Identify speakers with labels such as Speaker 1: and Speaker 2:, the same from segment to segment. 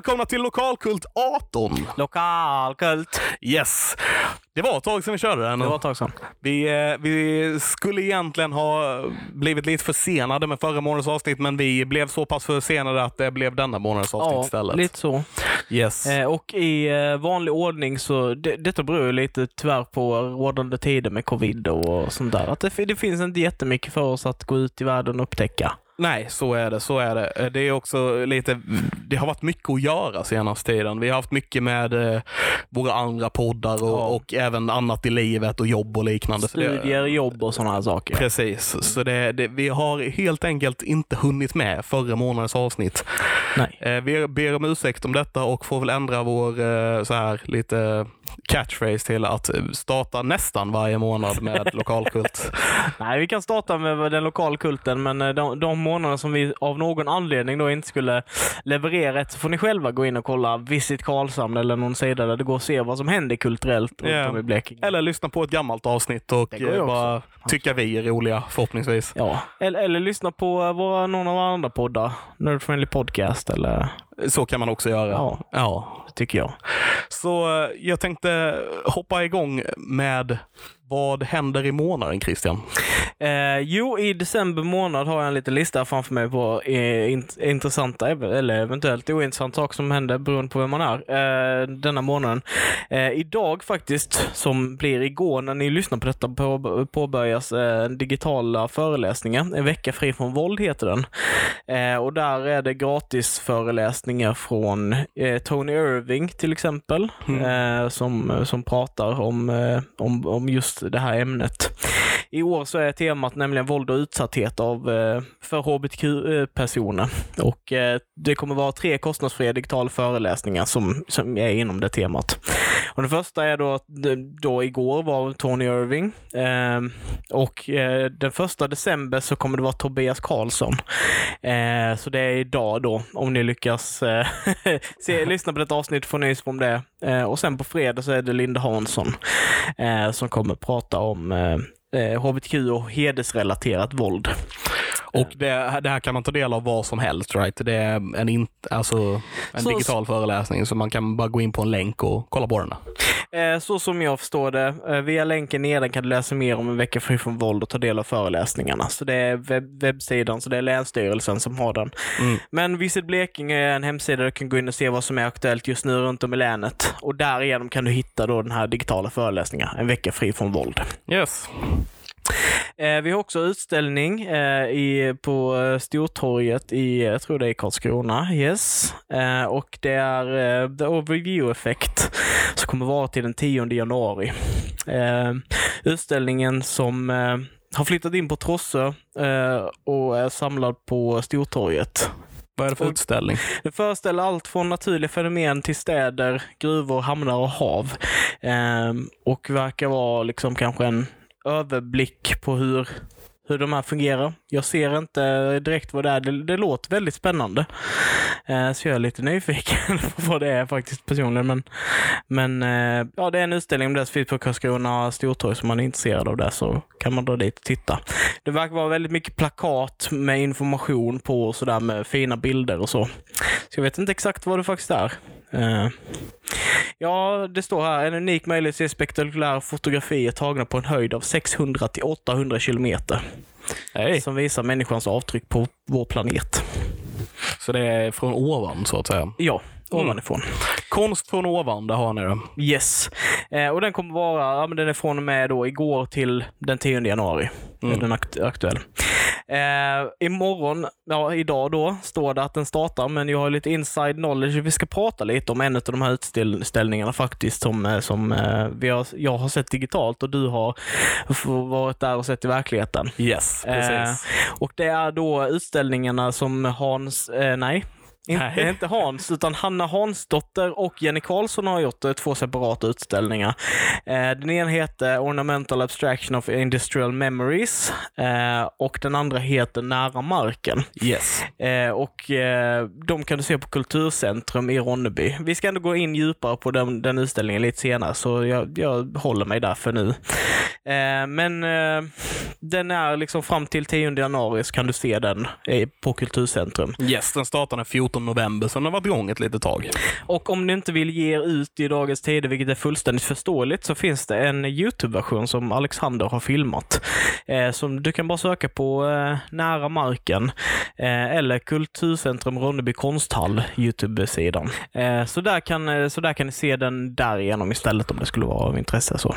Speaker 1: Välkomna till Lokalkult 18.
Speaker 2: Lokalkult.
Speaker 1: Yes. Det var ett tag sedan vi körde den.
Speaker 2: Det var ett tag sedan.
Speaker 1: Vi, eh, vi skulle egentligen ha blivit lite försenade med förra månadens avsnitt, men vi blev så pass försenade att det blev denna månadens avsnitt
Speaker 2: Ja,
Speaker 1: istället.
Speaker 2: lite så.
Speaker 1: Yes.
Speaker 2: Eh, och i eh, vanlig ordning så, det, detta beror ju lite tyvärr på rådande tider med covid och sånt där. Att det, det finns inte jättemycket för oss att gå ut i världen och upptäcka.
Speaker 1: Nej, så är det. Så är det. Eh, Det är också lite, det har varit mycket att göra senaste tiden. Vi har haft mycket med eh, våra andra poddar och,
Speaker 2: Ja.
Speaker 1: och även annat i livet och jobb och liknande. Så det-
Speaker 2: Studier, jobb och sådana här saker.
Speaker 1: Precis, så det, det, vi har helt enkelt inte hunnit med förra månadens avsnitt.
Speaker 2: Nej.
Speaker 1: Eh, vi ber om ursäkt om detta och får väl ändra vår så här lite catchphrase till att starta nästan varje månad med lokalkult.
Speaker 2: Nej, vi kan starta med den lokala kulten, men eh, de, de månader som vi av någon anledning då inte skulle leverera ett så får ni själva gå in och kolla Visit Karlshamn eller någon sida där det går att se vad som händer kulturellt runt om i Blekinge.
Speaker 1: Eller lyssna på ett gammalt avsnitt och eh,
Speaker 2: också.
Speaker 1: bara tycka vi är roliga förhoppningsvis.
Speaker 2: Ja, eller, eller lyssna på eh, våra, någon av våra andra poddar. Nerd Friendly Podcast eller
Speaker 1: Så kan man också göra.
Speaker 2: Ja.
Speaker 1: ja.
Speaker 2: tycker jag.
Speaker 1: Så eh, jag tänkte hoppa igång med vad händer i månaden Christian?
Speaker 2: Eh, jo, i december månad har jag en liten lista framför mig på eh, int- intressanta, eller eventuellt ointressanta saker som händer beroende på vem man är eh, denna månaden. Eh, idag faktiskt, som blir igår när ni lyssnar på detta, på, påbörjas eh, digitala föreläsningar. En vecka fri från våld heter den. Eh, och där är det gratis föreläsningar från Tony Irving till exempel, eh, som, som pratar om, om, om just det här ämnet. I år så är temat nämligen våld och utsatthet av, eh, för hbtq-personer. Och eh, det kommer vara tre kostnadsfria digitala föreläsningar som, som är inom det temat. Och den första är då, då igår var Tony Irving. Eh, och eh, den första december så kommer det vara Tobias Karlsson. Eh, så det är idag då, om ni lyckas eh, se, lyssna på detta avsnitt får ni om det. Eh, och sen på fredag så är det Linda Hansson eh, som kommer prata om eh, eh, hbtq och hedersrelaterat våld.
Speaker 1: Och det, det här kan man ta del av var som helst, right? Det är en, in, alltså, en
Speaker 2: Så-
Speaker 1: digital föreläsning, så man kan bara gå in på en länk och kolla på den.
Speaker 2: Eh, så som jag förstår det, eh, via länken nedan kan du läsa mer om en vecka fri från våld och ta del av föreläsningarna. Så det är webb- webbsidan, så det är Länsstyrelsen som har den.
Speaker 1: Mm.
Speaker 2: Men Visit Blekinge är en hemsida där du kan gå in och se vad som är aktuellt just nu runt om i länet. Och därigenom kan du hitta då den här digitala föreläsningen, en vecka fri från våld.
Speaker 1: Yes.
Speaker 2: Eh, vi har också utställning eh, i, på eh, Stortorget i, jag tror det är Karlskrona, yes. Och det är The Overview Effect som kommer vara till den 10 januari. Utställningen som har flyttat in på Trossö och är samlad på Stortorget.
Speaker 1: Vad är det för
Speaker 2: Och-
Speaker 1: utställning?
Speaker 2: Det föreställer allt från naturliga fenomen till städer, gruvor, hamnar och hav. Och verkar vara liksom kanske en överblick på hur, hur de här fungerar. Jag ser inte direkt vad det är. Det, det låter väldigt spännande. Eh, så jag är lite nyfiken på vad det är faktiskt personligen. Men, men eh, ja, det är en utställning om det som finns på Karlskrona Stortorg. Som man är intresserad av det så kan man dra dit och titta. Det verkar vara väldigt mycket plakat med information på och sådär med fina bilder och så. Så jag vet inte exakt vad det faktiskt är. Eh, ja, det står här en unik möjlighet att se spektakulära fotografier tagna på en höjd av 600 till 800 kilometer.
Speaker 1: Hej.
Speaker 2: Som visar människans avtryck på vår planet.
Speaker 1: Så det är från ovan, så att säga.
Speaker 2: Ja, ovanifrån.
Speaker 1: Konst från ovan, där har ni det.
Speaker 2: Yes. Eh, och den kommer vara, ja men den är från och med då igår till den 10 januari.
Speaker 1: Mm.
Speaker 2: Är den akt- aktuell. Eh, imorgon, ja idag då, står det att den startar, men jag har lite inside knowledge. Vi ska prata lite om en av de här utställningarna faktiskt, som, eh, som eh, vi har, jag har sett digitalt och du har varit där och sett i verkligheten.
Speaker 1: Yes,
Speaker 2: Eh,
Speaker 1: precis.
Speaker 2: och det är då utställningarna som Hans, eh, nej,
Speaker 1: Nej.
Speaker 2: inte Hans, utan Hanna Hansdotter och Jenny Karlsson har gjort eh, två separata utställningar. Eh, den ena heter Ornamental Abstraction of Industrial Memories eh, och den andra heter Nära marken.
Speaker 1: yes.
Speaker 2: Och de kan du se på Kulturcentrum i Ronneby. Vi ska ändå gå in djupare på den, den utställningen lite senare, så jag, jag håller mig där för nu. Men den är liksom fram till 10 januari så kan du se den på Kulturcentrum.
Speaker 1: Yes, den startar den 14 14 november, så den har varit igång ett litet tag.
Speaker 2: Och om ni inte vill ge er ut i dagens tider, vilket är fullständigt förståeligt, så finns det en YouTube-version som Alexander har filmat. Eh, som du kan bara söka på eh, Nära marken eh, eller Kulturcentrum Ronneby konsthall, YouTube-sidan. Eh, så, där kan, eh, så där kan ni se den därigenom istället om det skulle vara av intresse. Så.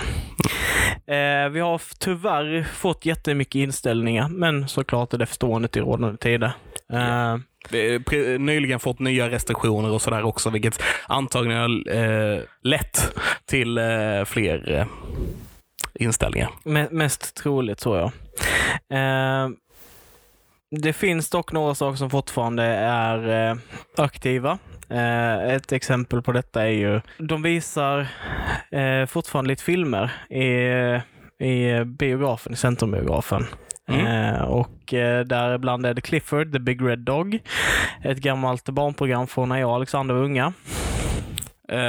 Speaker 2: Eh, vi har tyvärr fått jättemycket inställningar, men såklart är det förståendet i rådande tider. Eh,
Speaker 1: nyligen fått nya restriktioner och sådär också, vilket antagligen har eh, lett till eh, fler eh, inställningar.
Speaker 2: Me- mest troligt så ja. Eh, det finns dock några saker som fortfarande är aktiva. Ett exempel på detta är ju, de visar fortfarande lite filmer i, i biografen, i Centrumbiografen.
Speaker 1: Mm.
Speaker 2: Eh, och eh, däribland är det Clifford, The Big Red Dog. Ett gammalt barnprogram från när jag och Alexander var unga.
Speaker 1: Eh,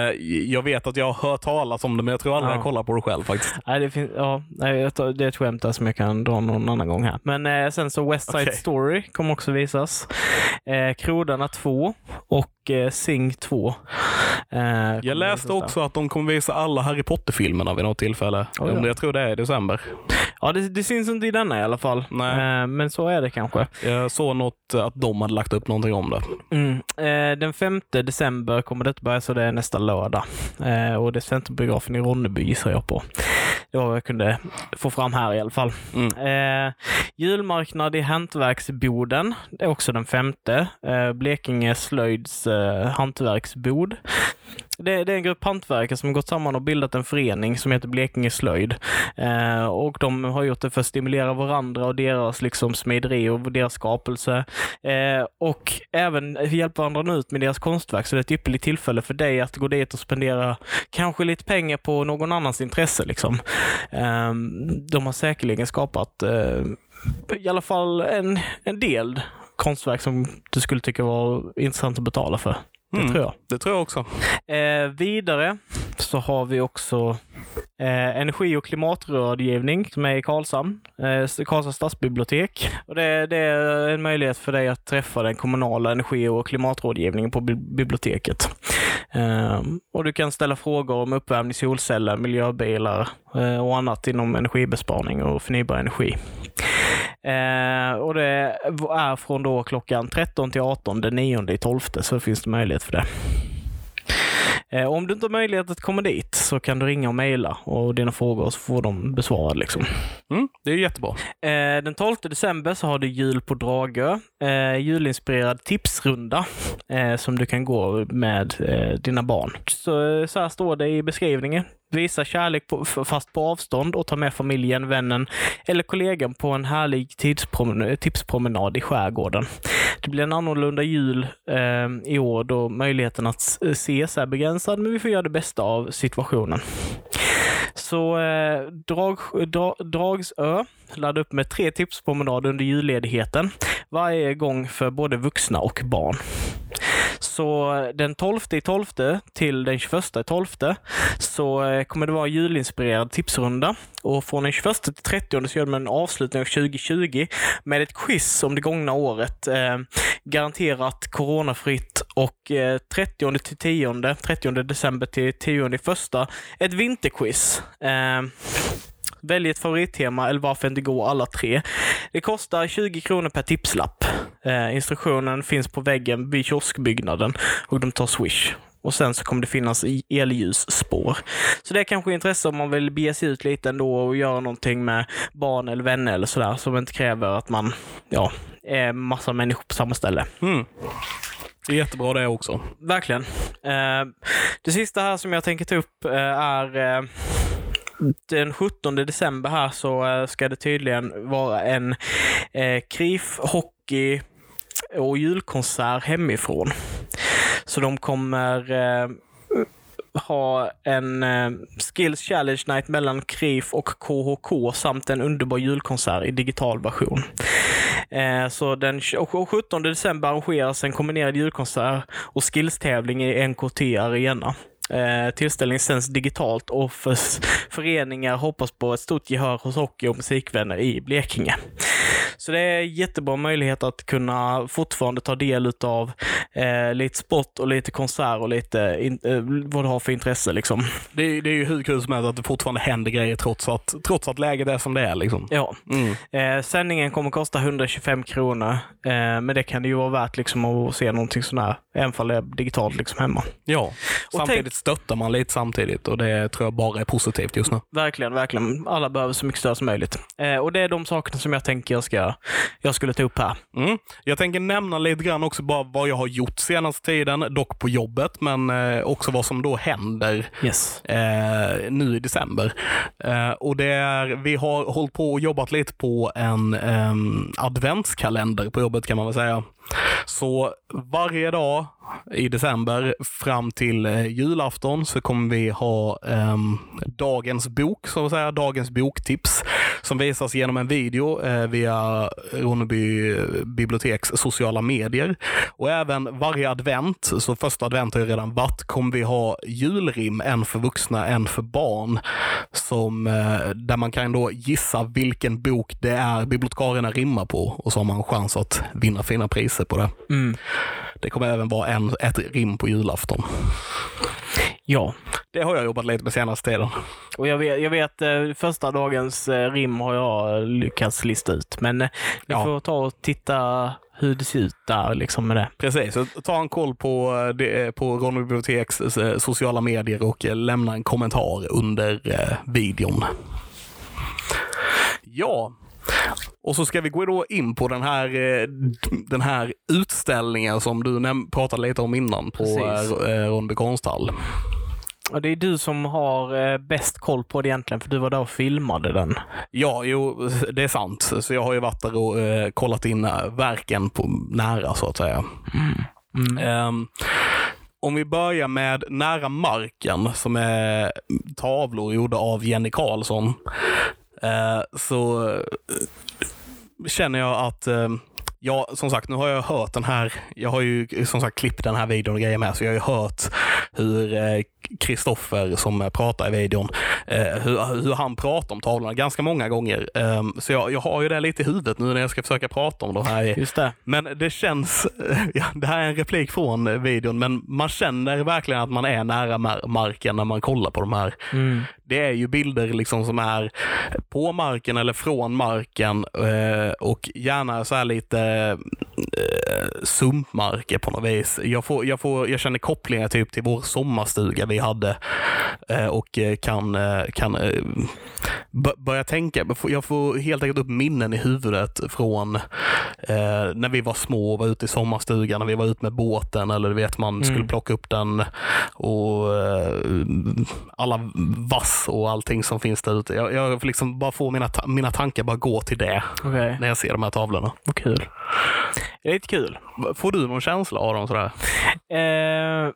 Speaker 1: jag vet att jag har hört talas om det, men jag tror aldrig
Speaker 2: Ja.
Speaker 1: jag kollar på det själv faktiskt.
Speaker 2: Nej, det, finns, ja, det är ett skämt där som jag kan dra någon annan gång här. Men eh, sen så West Side
Speaker 1: Okej.
Speaker 2: Story kommer också visas. Eh, Krodarna 2 och eh, Sing 2. Eh,
Speaker 1: Jag läste också att de kommer visa alla Harry Potter-filmerna vid något tillfälle. Om det, jag tror det är i december.
Speaker 2: Ja, det, det syns inte i denna i alla fall.
Speaker 1: Nej.
Speaker 2: Eh, men så är det kanske.
Speaker 1: Jag såg något att de hade lagt upp någonting om det.
Speaker 2: Mm. Eh, den 5 december kommer det börja, så det är nästa lördag. Eh, och det är Centrumbiografen i Ronneby gissar jag på. Det var vad jag kunde få fram här i alla fall.
Speaker 1: Mm.
Speaker 2: Julmarknad i Hantverksboden. Det är också den femte. Blekinge slöjds eh, hantverksbod. Det, det är en grupp hantverkare som har gått samman och bildat en förening som heter Blekinge slöjd. Eh, och de har gjort det för att stimulera varandra och deras liksom smideri och deras skapelse. Eh, och även hjälpa varandra ut med deras konstverk. Så det är ett ypperligt tillfälle för dig att gå dit och spendera kanske lite pengar på någon annans intresse. Liksom. Eh, de har säkerligen skapat eh, i alla fall en, en del konstverk som du skulle tycka var intressant att betala för. Det
Speaker 1: Mm.
Speaker 2: tror jag.
Speaker 1: Det tror jag också.
Speaker 2: Eh, vidare så har vi också eh, energi och klimatrådgivning som är i Karlshamn, eh, Karlshamns stadsbibliotek. Och det, det är en möjlighet för dig att träffa den kommunala energi och klimatrådgivningen på bi- biblioteket. Eh, och du kan ställa frågor om uppvärmning, solceller, miljöbilar eh, och annat inom energibesparing och förnybar energi. Eh, och det är från då klockan 13 till 18 den 9 12 så finns det möjlighet för det. Eh, om du inte har möjlighet att komma dit så kan du ringa och mejla och dina frågor så får de besvarade. Liksom.
Speaker 1: Mm, det är jättebra.
Speaker 2: Eh, den 12 december så har du jul på Dragö. Eh, julinspirerad tipsrunda som du kan gå med dina barn. Så, så här står det i beskrivningen. Visa kärlek på, fast på avstånd och ta med familjen, vännen eller kollegan på en härlig tidspromen- tipspromenad i skärgården. Det blir en annorlunda jul eh, i år då möjligheten att eh, ses är begränsad, men vi får göra det bästa av situationen. Så eh, drag, dra, Dragsö laddar upp med tre tipspromenader under julledigheten. Varje gång för både vuxna och barn. Så eh, den 12 i 12 till den 21 i 12 så eh, kommer det vara en julinspirerad tipsrunda. Och från den 21 till 30 så gör de en avslutning av 2020 med ett quiz om det gångna året. Eh, garanterat coronafritt och eh, 30 till 10, 30 december till 10 första ett vinterquiz. Eh, Välj ett favorittema eller varför inte gå alla tre. Det kostar 20 kronor per tipslapp. Eh, instruktionen finns på väggen vid kioskbyggnaden och de tar swish. Och sen så kommer det finnas elljusspår. Så det är kanske intresse om man vill bege sig ut lite ändå och göra någonting med barn eller vänner eller sådär som inte kräver att man ja, är massa människor på samma ställe.
Speaker 1: Mm. Det är jättebra det också.
Speaker 2: Verkligen. Eh, det sista här som jag tänker ta upp eh, är eh, den 17 december här så eh, ska det tydligen vara en eh, KRIF hockey och julkonsert hemifrån. Så de kommer eh, ha en eh, Skills Challenge Night mellan KRIF och KHK samt en underbar julkonsert i digital version. Eh, så den 17 december arrangeras en kombinerad julkonsert och skillstävling i NKT Arena. Eh, tillställningen sänds digitalt och för föreningar hoppas på ett stort gehör hos hockey och musikvänner i Blekinge. Så det är jättebra möjlighet att kunna fortfarande ta del av eh, lite sport och lite konsert och lite in, eh, vad du har för intresse. Liksom.
Speaker 1: Det, är- det är ju hur kul som helst att det fortfarande händer grejer trots att, trots att läget är som det är. Liksom.
Speaker 2: Ja.
Speaker 1: Mm.
Speaker 2: Eh, sändningen kommer kosta 125 kronor, eh, men det kan det ju vara värt liksom, att se någonting sådär, även om det är digitalt liksom, hemma.
Speaker 1: Ja, samtidigt
Speaker 2: tänk-
Speaker 1: stöttar man lite samtidigt och det tror jag bara är positivt just nu.
Speaker 2: Verkligen, verkligen. Alla behöver så mycket stöd som möjligt. Eh, och det är de sakerna som jag tänker jag, ska, jag skulle ta upp här.
Speaker 1: Mm. Jag tänker nämna lite grann också bara vad jag har gjort senaste tiden, dock på jobbet, men eh, också vad som då händer
Speaker 2: Yes.
Speaker 1: eh, nu i december. Eh, och det är, vi har hållit på och jobbat lite på en ehm, adventskalender på jobbet kan man väl säga. Så varje dag i december fram till eh, julafton så kommer vi ha eh, dagens bok, så att säga, dagens boktips som visas genom en video eh, via Ronneby biblioteks sociala medier. Och även varje advent, så första advent har ju redan varit, kommer vi ha julrim, en för vuxna, en för barn, som, eh, där man kan då gissa vilken bok det är bibliotekarierna rimmar på och så har man chans att vinna fina priser på det.
Speaker 2: Mm.
Speaker 1: Det kommer även vara en, ett rim på julafton.
Speaker 2: Ja.
Speaker 1: Det har jag jobbat lite med senaste tiden.
Speaker 2: Och jag vet, jag vet eh, första dagens eh, rim har jag lyckats lista ut. Men eh, vi
Speaker 1: Ja.
Speaker 2: får ta och titta hur det ser ut där liksom med det.
Speaker 1: Precis, så ta en koll på, på Ronneby biblioteks sociala medier och lämna en kommentar under videon. Ja, och så ska vi gå då in på den här, eh, den här utställningen som du pratade lite om innan på
Speaker 2: Precis.
Speaker 1: eh, Ronneby konsthall.
Speaker 2: Och det är du som har eh, bäst koll på det egentligen, för du var där och filmade den.
Speaker 1: Ja, jo, det är sant. Så jag har ju varit där och eh, kollat in eh, verken på nära så att säga.
Speaker 2: Mm.
Speaker 1: Ehm, om vi börjar med Nära marken som är tavlor gjorda av Jenny Karlsson. Eh, så eh, känner jag att eh, Ja, som sagt, nu har jag hört den här. Jag har ju som sagt klippt den här videon och grejer med, så jag har ju hört hur Kristoffer som pratar i videon, hur, hur han pratar om tavlorna ganska många gånger. Ehm, så jag, jag har ju det lite i huvudet nu när jag ska försöka prata om de här
Speaker 2: Just det.
Speaker 1: men det känns, ja, det här är en replik från videon, men man känner verkligen att man är nära mar- marken när man kollar på de här.
Speaker 2: Mm.
Speaker 1: Det är ju bilder liksom som är på marken eller från marken eh, och gärna så här lite eh, sumpmarker på något vis. Jag, får, jag, får, jag känner kopplingar typ till vår sommarstuga vi hade eh, och eh, kan, eh, kan eh, b- börja tänka. Jag får helt enkelt upp minnen i huvudet från eh, när vi var små och var ute i sommarstugan, när vi var ute med båten eller du vet man skulle plocka upp den och eh, alla vass och allting som finns där ute. Jag, jag får liksom bara få mina, ta- mina tankar bara gå till det
Speaker 2: Okej,
Speaker 1: när jag ser de här tavlorna.
Speaker 2: vad kul. Det är lite kul.
Speaker 1: Får du någon känsla av dem sådär?
Speaker 2: Eh,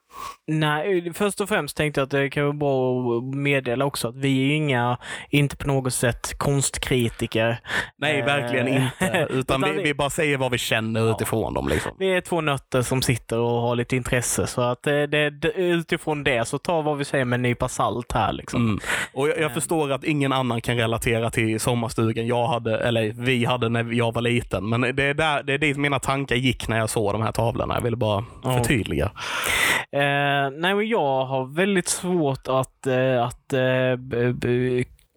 Speaker 2: nej, först och främst tänkte jag att det kan vara bra att meddela också att vi är ju inga, inte på något sätt konstkritiker.
Speaker 1: Nej,
Speaker 2: Eh,
Speaker 1: verkligen inte. Utan,
Speaker 2: utan
Speaker 1: vi,
Speaker 2: det-
Speaker 1: vi bara säger vad vi känner utifrån dem. Liksom.
Speaker 2: Vi är två nötter som sitter och har lite intresse, så att eh, det, det, utifrån det så ta vad vi säger med en nypa salt här. Liksom.
Speaker 1: Mm. Och jag, jag förstår att ingen annan kan relatera till sommarstugan jag hade, eller vi hade när jag var liten. Men det är, där, det är dit mina tankar gick när jag såg de här tavlorna. Jag ville bara
Speaker 2: Ja.
Speaker 1: förtydliga.
Speaker 2: Eh, nej, men jag har väldigt svårt att, eh, att eh,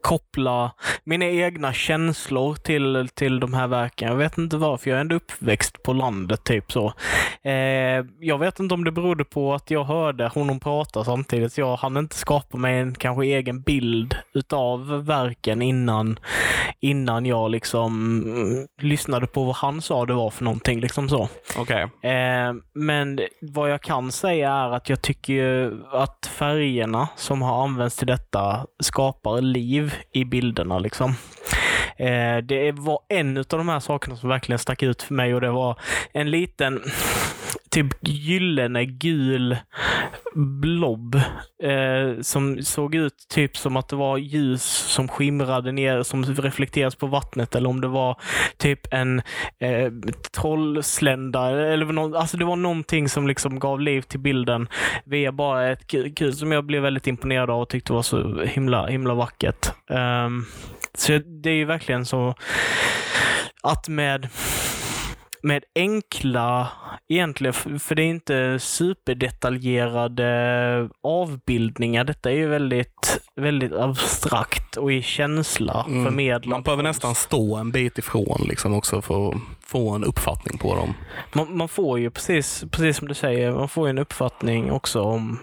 Speaker 2: koppla mina egna känslor till, till de här verken. Jag vet inte varför. Jag är ändå uppväxt på landet, typ så. Eh, jag vet inte om det berodde på att jag hörde honom prata samtidigt. Jag hann inte skapa mig en kanske egen bild utav verken innan, innan jag liksom mm, lyssnade på vad han sa det var för någonting. Liksom så.
Speaker 1: Okej.
Speaker 2: Eh, men vad jag kan säga är att jag tycker att färgerna som har använts till detta skapar liv i bilderna. Liksom. Eh, det var en av de här sakerna som verkligen stack ut för mig och det var en liten typ gyllene gul blob eh, som såg ut typ som att det var ljus som skimrade ner som reflekteras på vattnet eller om det var typ en eh, trollslända eller någon, alltså det var någonting som liksom gav liv till bilden via bara ett kul, som jag blev väldigt imponerad av och tyckte var så himla, himla vackert. Um, så det är ju verkligen så att med med enkla, egentligen, för det är inte superdetaljerade avbildningar. Detta är ju väldigt, väldigt abstrakt och i känsla
Speaker 1: Mm.
Speaker 2: förmedlat.
Speaker 1: Man behöver nästan stå en bit ifrån liksom också för att få en uppfattning på dem.
Speaker 2: Man, man får ju precis, precis som du säger, man får ju en uppfattning också om,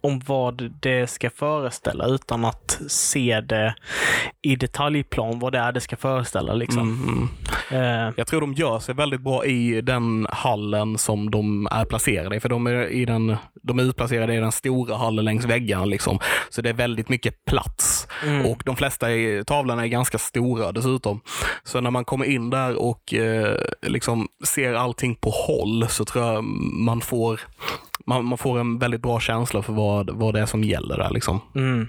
Speaker 2: om vad det ska föreställa utan att se det i detaljplan, vad det är det ska föreställa. Liksom.
Speaker 1: Mm.
Speaker 2: Eh,
Speaker 1: Jag tror de gör sig väldigt bra i den hallen som de är placerade i. För de är, i den, de är utplacerade i den stora hallen längs väggarna. Liksom. Så det är väldigt mycket plats.
Speaker 2: mm.
Speaker 1: Och de flesta tavlorna är ganska stora dessutom. Så när man kommer in där och eh, liksom ser allting på håll så tror jag man får, man, man får en väldigt bra känsla för vad, vad det är som gäller där. Liksom.
Speaker 2: Mm.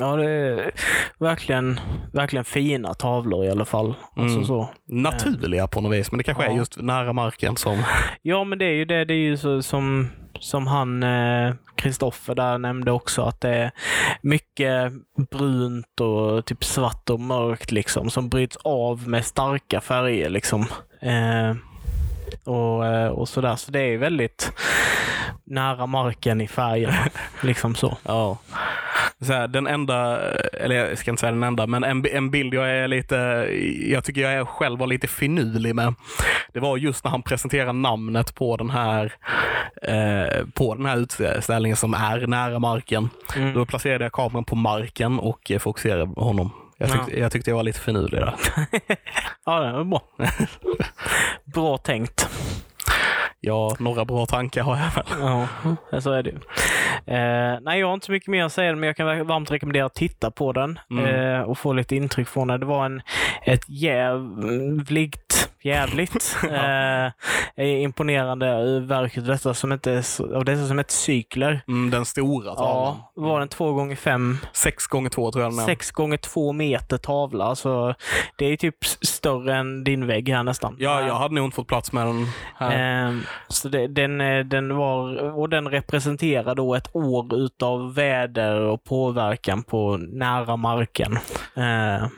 Speaker 2: Ja, det är verkligen, verkligen fina tavlor i alla fall. Alltså
Speaker 1: Mm.
Speaker 2: så.
Speaker 1: Naturliga på något vis, men det kanske är
Speaker 2: Ja.
Speaker 1: just nära marken som...
Speaker 2: Ja, men det är ju det. Det är ju så, som, som han Kristoffer där nämnde också, att det är mycket brunt och typ svart och mörkt liksom, som bryts av med starka färger. liksom. Eh, och, eh, och sådär. Så det är väldigt nära marken i färgen. liksom så.
Speaker 1: Ja. Så här, den enda, eller jag ska inte säga den enda, men en, en bild jag är lite, jag tycker jag är själv var lite finurlig med. Det var just när han presenterade namnet på den här, eh, på den här utställningen som är nära marken.
Speaker 2: Mm.
Speaker 1: Då placerade jag kameran på marken och eh, fokuserade honom. Jag tyckte, jag tyckte jag var lite finurlig där.
Speaker 2: Ja, det var bra. bra tänkt.
Speaker 1: Ja, några bra tankar har jag väl.
Speaker 2: Ja, så är det ju. Eh, nej, jag har inte så mycket mer att säga, men jag kan varmt rekommendera att titta på den
Speaker 1: Mm.
Speaker 2: eh, och få lite intryck från den. Det var en, ett jävligt, jävligt eh, imponerande verk av detta som inte, av dessa som heter cykler.
Speaker 1: Mm, den stora tavlan.
Speaker 2: Ja, var den två gånger fem,
Speaker 1: Sex gånger två tror jag den är.
Speaker 2: sex gånger två meter tavla. Så det är typ större än din vägg här nästan.
Speaker 1: Ja, jag hade nog inte fått plats med den här.
Speaker 2: Ehm, så det, den, eh, den var, och den representerar då ett år utav väder och påverkan på nära marken. Ehm,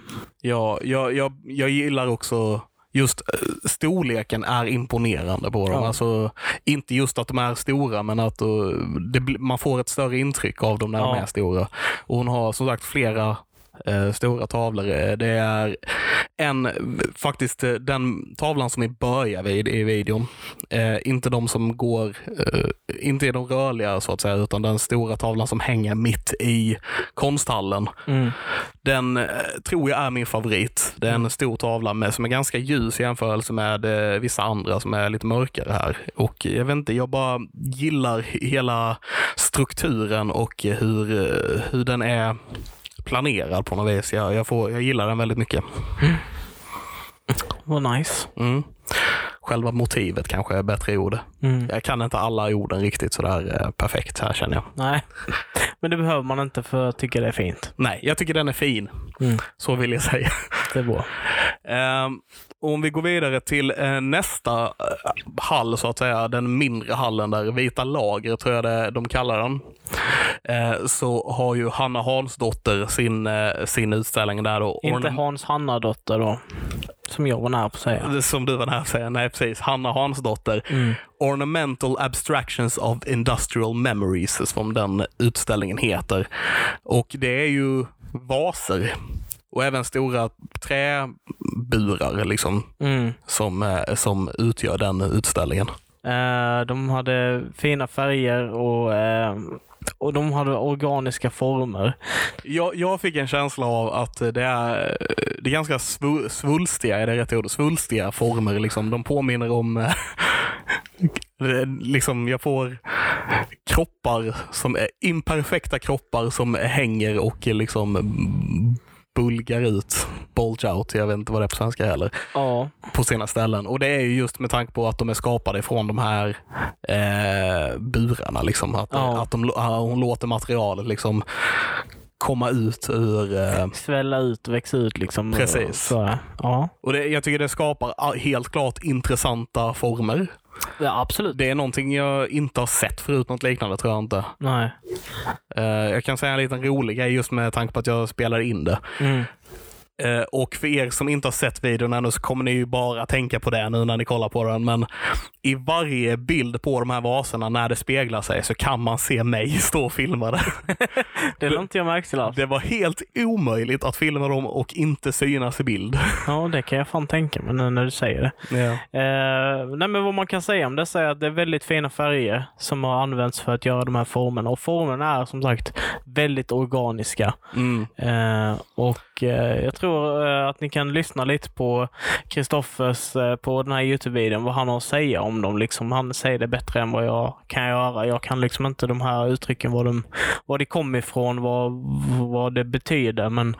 Speaker 1: Ja, jag, jag, jag gillar också just eh, storleken är imponerande på dem.
Speaker 2: Ja.
Speaker 1: Alltså, inte just att de är stora, men att eh, det, man får ett större intryck av dem när de
Speaker 2: Ja.
Speaker 1: är stora. Och hon har som sagt flera eh, stora tavlor. Eh, Det är en, faktiskt eh, den tavlan som vi börjar vid i videon. Eh, inte de som går, eh, inte är de rörliga så att säga, utan den stora tavlan som hänger mitt i konsthallen.
Speaker 2: mm,
Speaker 1: Den eh, tror jag är min favorit. Det är en stor tavla med, som är ganska ljus i jämförelse med vissa andra som är lite mörkare här. Och jag vet inte, jag bara gillar hela strukturen och hur, hur den är planerad på något vis. Jag, jag, får, jag gillar den väldigt mycket.
Speaker 2: vad nice.
Speaker 1: Mm. Själva motivet kanske är bättre ord.
Speaker 2: Mm.
Speaker 1: Jag kan inte alla orden riktigt sådär eh, perfekt här känner jag.
Speaker 2: Nej, men det behöver man inte för att tycka det är fint.
Speaker 1: Nej, jag tycker den är fin.
Speaker 2: Mm.
Speaker 1: Så vill jag säga.
Speaker 2: Det är bra.
Speaker 1: Ehm, om vi går vidare till eh, nästa eh, hall, så att säga, den mindre hallen där, Vita lager tror jag det, de kallar den. Eh, så har ju Hanna Hansdotter sin, eh, sin utställning där. Då,
Speaker 2: Inte Hans Hanna-dotter då, som jag var nära på att säga.
Speaker 1: som du var nära att säga, nej precis. Hanna Hansdotter.
Speaker 2: Mm.
Speaker 1: Ornamental Abstractions of Industrial Memories, som den utställningen heter. Och det är ju vaser och även stora träburar liksom,
Speaker 2: Mm.
Speaker 1: som, eh, som utgör den utställningen.
Speaker 2: Eh, de hade fina färger och, eh, och de hade organiska former.
Speaker 1: Jag, jag fick en känsla av att det är, det är ganska svu, svulstiga, är det rätt ord? Svulstiga former. Liksom. De påminner om eh, liksom jag får kroppar som är imperfekta kroppar som hänger och liksom bulgar ut. Bulge out, jag vet inte vad det är på svenska heller.
Speaker 2: Ja,
Speaker 1: På sina ställen. Och det är ju just med tanke på att de är skapade från de här eh, burarna. Liksom. Att,
Speaker 2: Ja.
Speaker 1: att de, ja, hon låter materialet liksom komma ut ur... Eh,
Speaker 2: svälla ut växa ut liksom.
Speaker 1: Precis.
Speaker 2: Så, ja.
Speaker 1: och det, jag tycker det skapar helt klart intressanta former.
Speaker 2: Ja, absolut.
Speaker 1: Det är någonting jag inte har sett förut, något liknande tror jag inte.
Speaker 2: Nej.
Speaker 1: Eh, jag kan säga en liten rolig grej just med tanke på att jag spelar in det.
Speaker 2: Mm.
Speaker 1: Eh, och för er som inte har sett videon ännu så kommer ni ju bara tänka på det nu när ni kollar på den. Men i varje bild på de här vaserna när det speglar sig så kan man se mig stå och filma det.
Speaker 2: Det lade inte jag märke till alls.
Speaker 1: Det var helt omöjligt att filma dem och inte synas i bild.
Speaker 2: Ja, det kan jag fan tänka mig nu när du säger det.
Speaker 1: Ja.
Speaker 2: Eh, nej, men vad man kan säga om dessa är att det är väldigt fina färger som har använts för att göra de här formerna. Och formerna är som sagt väldigt organiska.
Speaker 1: Mm.
Speaker 2: Eh, och eh, jag tror eh, att ni kan lyssna lite på Kristoffers eh, på den här Youtube-videon, vad han har att säga om dem. Liksom, han säger det bättre än vad jag kan göra. Jag kan liksom inte de här uttrycken, var de, var de kom ifrån, vad, vad det betyder. Men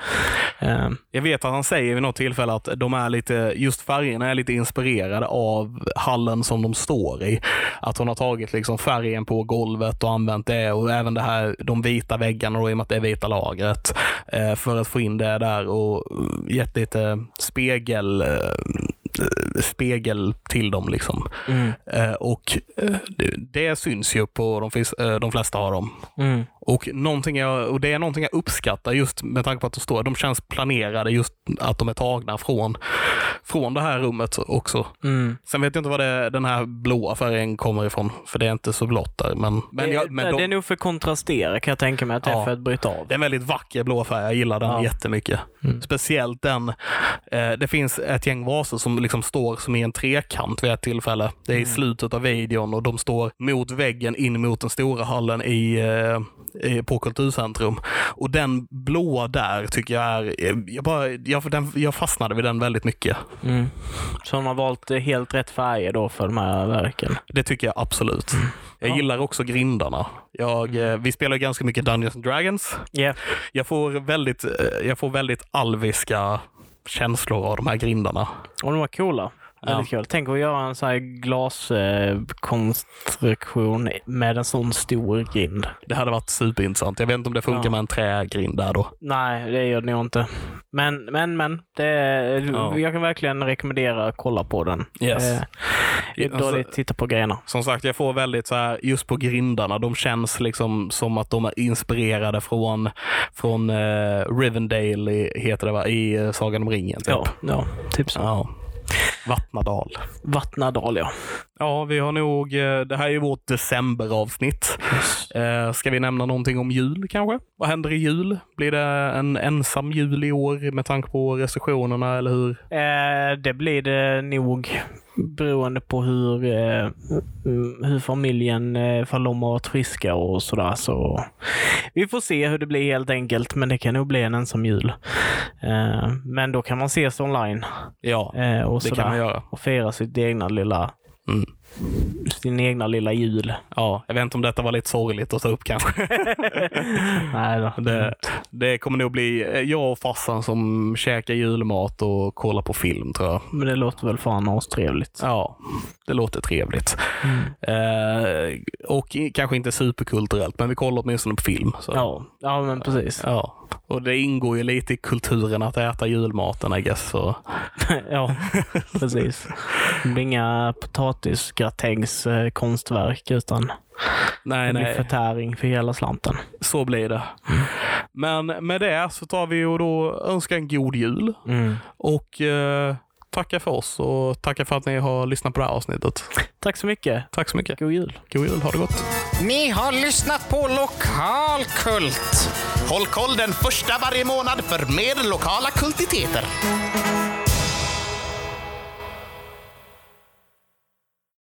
Speaker 2: eh,
Speaker 1: Jag vet att han säger vid något tillfälle att de är lite, just färgerna är lite inspirerade av hallen som de står i. Att hon har tagit liksom färgen på golvet och använt det och även det här, de vita väggarna då, i och med att det är vita lagret. Eh, för att få in det där och gett lite spegel eh, spegel till dem. Liksom.
Speaker 2: mm,
Speaker 1: Eh, och eh, det, det syns ju på de, eh, de flesta av dem.
Speaker 2: mm,
Speaker 1: Och, någonting jag, och det är någonting jag uppskattar just med tanke på att de står, de känns planerade just att de är tagna från, från det här rummet också.
Speaker 2: mm.
Speaker 1: Sen vet jag inte var det, den här blåa färgen kommer ifrån, för det är inte så blått där. Men, men,
Speaker 2: det,
Speaker 1: jag, men
Speaker 2: det,
Speaker 1: de,
Speaker 2: det är nog för att kontrastera kan jag tänka mig att det är
Speaker 1: Ja.
Speaker 2: för att bryta av.
Speaker 1: det är en väldigt vacker blå färg, jag gillar den
Speaker 2: Ja.
Speaker 1: jättemycket.
Speaker 2: Mm.
Speaker 1: Speciellt den, eh, det finns ett gäng vaser som liksom står som i en trekant vid ett tillfälle. Det är i
Speaker 2: Mm.
Speaker 1: slutet av videon och de står mot väggen in mot den stora hallen i, eh, i, på Kulturcentrum. Och den blåa där tycker jag är, jag, bara, jag, den, jag fastnade vid den väldigt mycket.
Speaker 2: Mm. Så de har valt eh, helt rätt färger då för de här verken.
Speaker 1: Det tycker jag absolut. Jag
Speaker 2: Mm. Ja. Mm.
Speaker 1: gillar också grindarna. Jag, eh, vi spelar ganska mycket Dungeons and Dragons.
Speaker 2: Ja.
Speaker 1: Jag får väldigt, eh, jag får väldigt alviska känslor av de här grindarna.
Speaker 2: Och de var coola. Väldigt kul. Tänk att göra en sån här glaskonstruktion med en sån stor grind.
Speaker 1: Det hade varit superintressant. Jag vet inte om det funkar
Speaker 2: Ja.
Speaker 1: med en trägrind där då.
Speaker 2: Nej, det gör det nog inte. Men, men, men. Det,
Speaker 1: Ja.
Speaker 2: Jag kan verkligen rekommendera att kolla på den.
Speaker 1: Yes.
Speaker 2: Eh, det är
Speaker 1: Alltså-
Speaker 2: dåligt att titta på grejerna.
Speaker 1: Som sagt, jag får väldigt så här, just på grindarna, de känns liksom som att de är inspirerade från, från eh, Rivendale, i, heter det va, i eh, Sagan om ringen. Typ.
Speaker 2: Ja, ja, typ så.
Speaker 1: ja. Vattnadal.
Speaker 2: Vattnadal, ja.
Speaker 1: Ja, vi har nog, eh, det här är ju vårt decemberavsnitt. Eh, ska vi nämna någonting om jul kanske? Vad händer i jul? Blir det en ensam jul i år med tanke på restriktionerna eller hur?
Speaker 2: Eh, det blir det nog beroende på hur, eh, hur familjen, ifall de har varit friska och sådär. Så vi får se hur det blir helt enkelt, men det kan nog bli en ensam jul. Eh, men då kan man ses online
Speaker 1: Ja,
Speaker 2: eh, och
Speaker 1: det
Speaker 2: sådär.
Speaker 1: Man göra.
Speaker 2: Och fira sitt egna lilla,
Speaker 1: Mm.
Speaker 2: Sin egna lilla jul.
Speaker 1: Ja, jag vet inte om detta var lite sorgligt att ta upp kanske.
Speaker 2: Nej då.
Speaker 1: Det, det kommer nog bli eh, jag och farsan som käkar julmat och kollar på film tror jag.
Speaker 2: Men det låter väl fan astrevligt.
Speaker 1: Ja, det låter trevligt.
Speaker 2: Mm.
Speaker 1: Eh, och kanske inte superkulturellt, men vi kollar åtminstone på film. Så.
Speaker 2: Ja, ja, men precis.
Speaker 1: Ja. Och det ingår ju lite i kulturen att äta julmaten, I guess. Så.
Speaker 2: ja, precis. Det blir inga potatisgratängs eh, konstverk utan
Speaker 1: Nej,
Speaker 2: det blir
Speaker 1: nej,
Speaker 2: förtäring för hela slanten.
Speaker 1: så blir det. Men med det så tar vi och då önskar en god jul
Speaker 2: Mm.
Speaker 1: och eh, tackar för oss och tackar för att ni har lyssnat på det här avsnittet.
Speaker 2: Tack så mycket.
Speaker 1: Tack så mycket.
Speaker 2: God jul.
Speaker 1: God jul, ha det gott.
Speaker 3: Ni har lyssnat på Lokalkult. Håll koll den första varje månad för mer lokala kultiteter.